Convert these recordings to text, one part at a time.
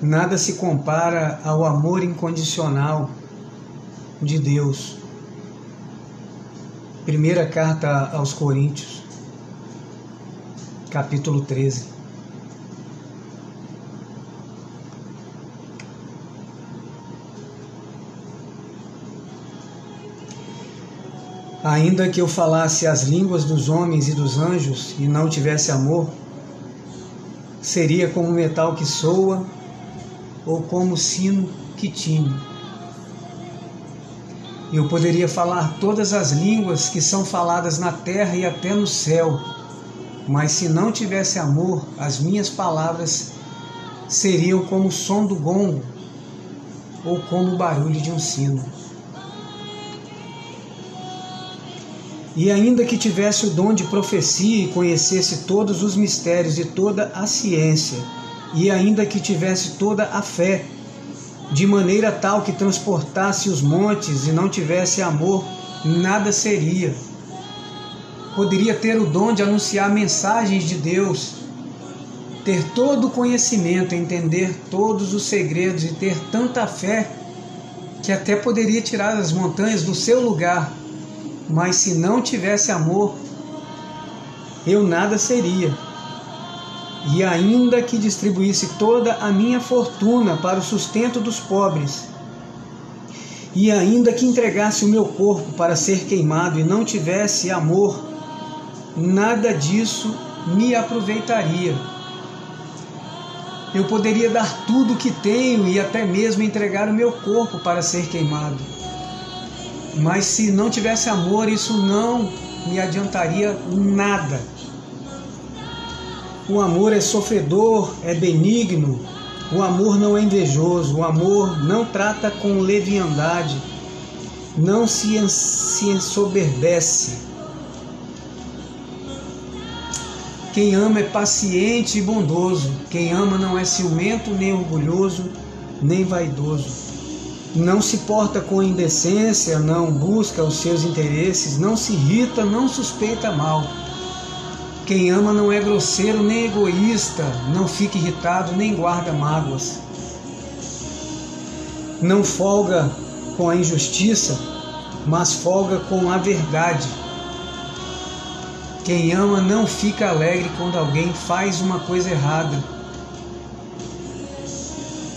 Nada se compara ao amor incondicional de Deus. Primeira carta aos Coríntios, capítulo 13. Ainda que eu falasse as línguas dos homens e dos anjos e não tivesse amor, seria como metal que soa ou como sino que tine. Eu poderia falar todas as línguas que são faladas na terra e até no céu, mas se não tivesse amor, as minhas palavras seriam como o som do gongo ou como o barulho de um sino. E ainda que tivesse o dom de profecia e conhecesse todos os mistérios e toda a ciência, e ainda que tivesse toda a fé, de maneira tal que transportasse os montes e não tivesse amor, nada seria. Poderia ter o dom de anunciar mensagens de Deus, ter todo o conhecimento, entender todos os segredos e ter tanta fé que até poderia tirar as montanhas do seu lugar mas se não tivesse amor, eu nada seria. E ainda que distribuísse toda a minha fortuna para o sustento dos pobres, e ainda que entregasse o meu corpo para ser queimado e não tivesse amor, nada disso me aproveitaria. Eu poderia dar tudo o que tenho e até mesmo entregar o meu corpo para ser queimado mas se não tivesse amor, isso não me adiantaria nada. O amor é sofredor, é benigno, o amor não é invejoso, o amor não trata com leviandade, não se, ensoberbece. Quem ama é paciente e bondoso, quem ama não é ciumento, nem orgulhoso, nem vaidoso. Não se porta com indecência, não busca os seus interesses, não se irrita, não suspeita mal. Quem ama não é grosseiro nem egoísta, não fica irritado nem guarda mágoas. Não folga com a injustiça, mas folga com a verdade. Quem ama não fica alegre quando alguém faz uma coisa errada,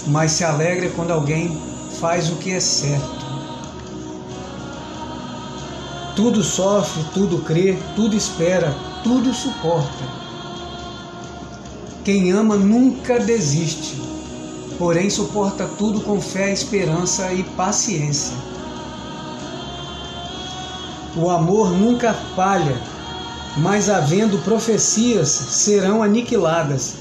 mas se alegra quando alguém faz o que é certo. Tudo sofre, tudo crê, tudo espera, tudo suporta. Quem ama nunca desiste, porém suporta tudo com fé, esperança e paciência. O amor nunca falha, mas havendo profecias serão aniquiladas,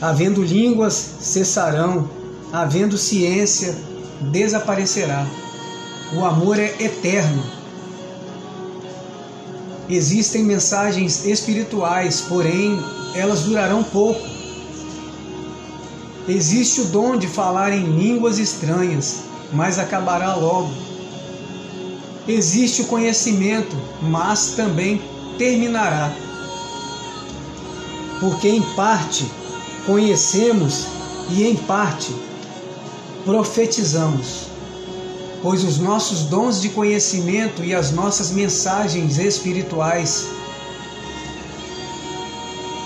havendo línguas cessarão, havendo ciência desaparecerá. O amor é eterno. Existem mensagens espirituais, porém elas durarão pouco. Existe o dom de falar em línguas estranhas, mas acabará logo. Existe o conhecimento, mas também terminará. Porque em parte conhecemos e em parte profetizamos, pois os nossos dons de conhecimento e as nossas mensagens espirituais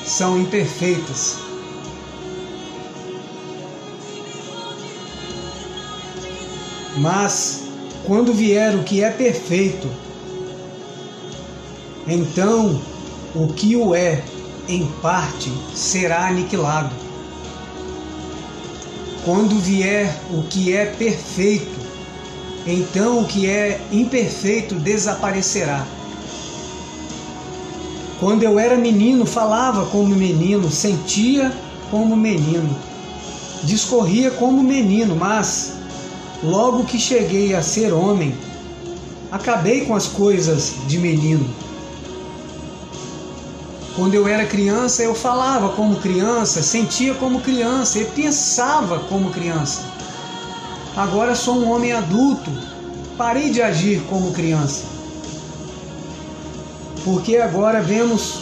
são imperfeitas. Mas quando vier o que é perfeito, então o que o é em parte será aniquilado. Quando vier o que é perfeito, então o que é imperfeito desaparecerá. Quando eu era menino, falava como menino, sentia como menino, discorria como menino, mas logo que cheguei a ser homem, acabei com as coisas de menino. Quando eu era criança, eu falava como criança, sentia como criança e pensava como criança. Agora sou um homem adulto, parei de agir como criança. Porque agora vemos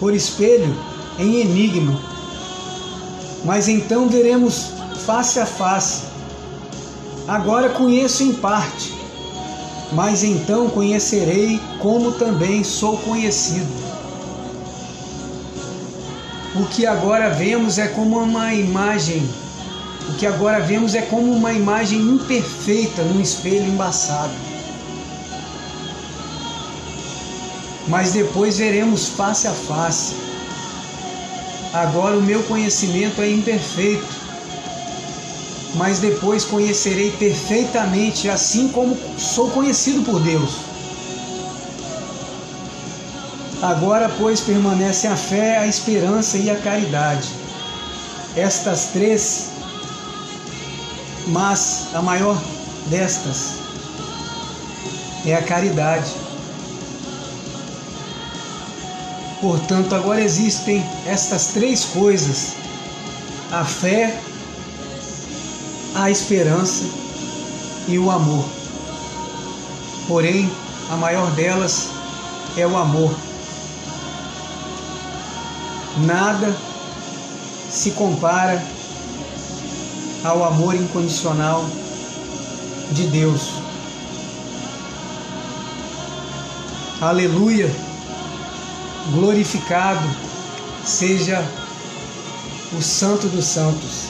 por espelho em enigma. Mas então veremos face a face. Agora conheço em parte, mas então conhecerei como também sou conhecido. O que agora vemos é como uma imagem, o que agora vemos é como uma imagem imperfeita num espelho embaçado. Mas depois veremos face a face. Agora o meu conhecimento é imperfeito, mas depois conhecerei perfeitamente, assim como sou conhecido por Deus. Agora, pois, permanecem a fé, a esperança e a caridade. Estas três, mas a maior destas é a caridade. Portanto, agora existem estas três coisas: a fé, a esperança e o amor. Porém, a maior delas é o amor. Nada se compara ao amor incondicional de Deus. Aleluia! Glorificado seja o Santo dos Santos.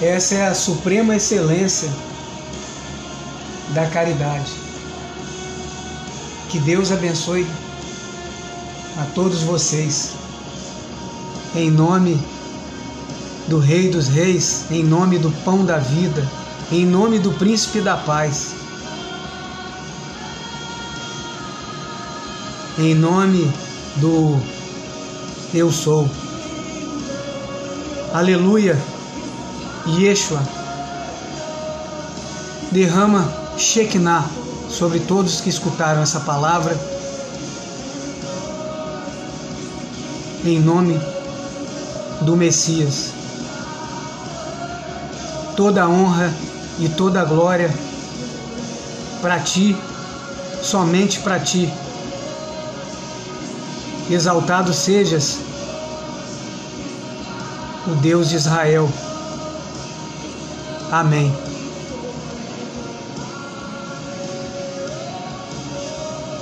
Essa é a suprema excelência da caridade. Que Deus abençoe a todos vocês. Em nome do Rei dos Reis, em nome do Pão da Vida, em nome do Príncipe da Paz. Em nome do Eu Sou. Aleluia. Yeshua, derrama Shekinah sobre todos que escutaram essa palavra, em nome do Messias. Toda a honra e toda a glória para ti, somente para ti. Exaltado sejas, o Deus de Israel. Amém.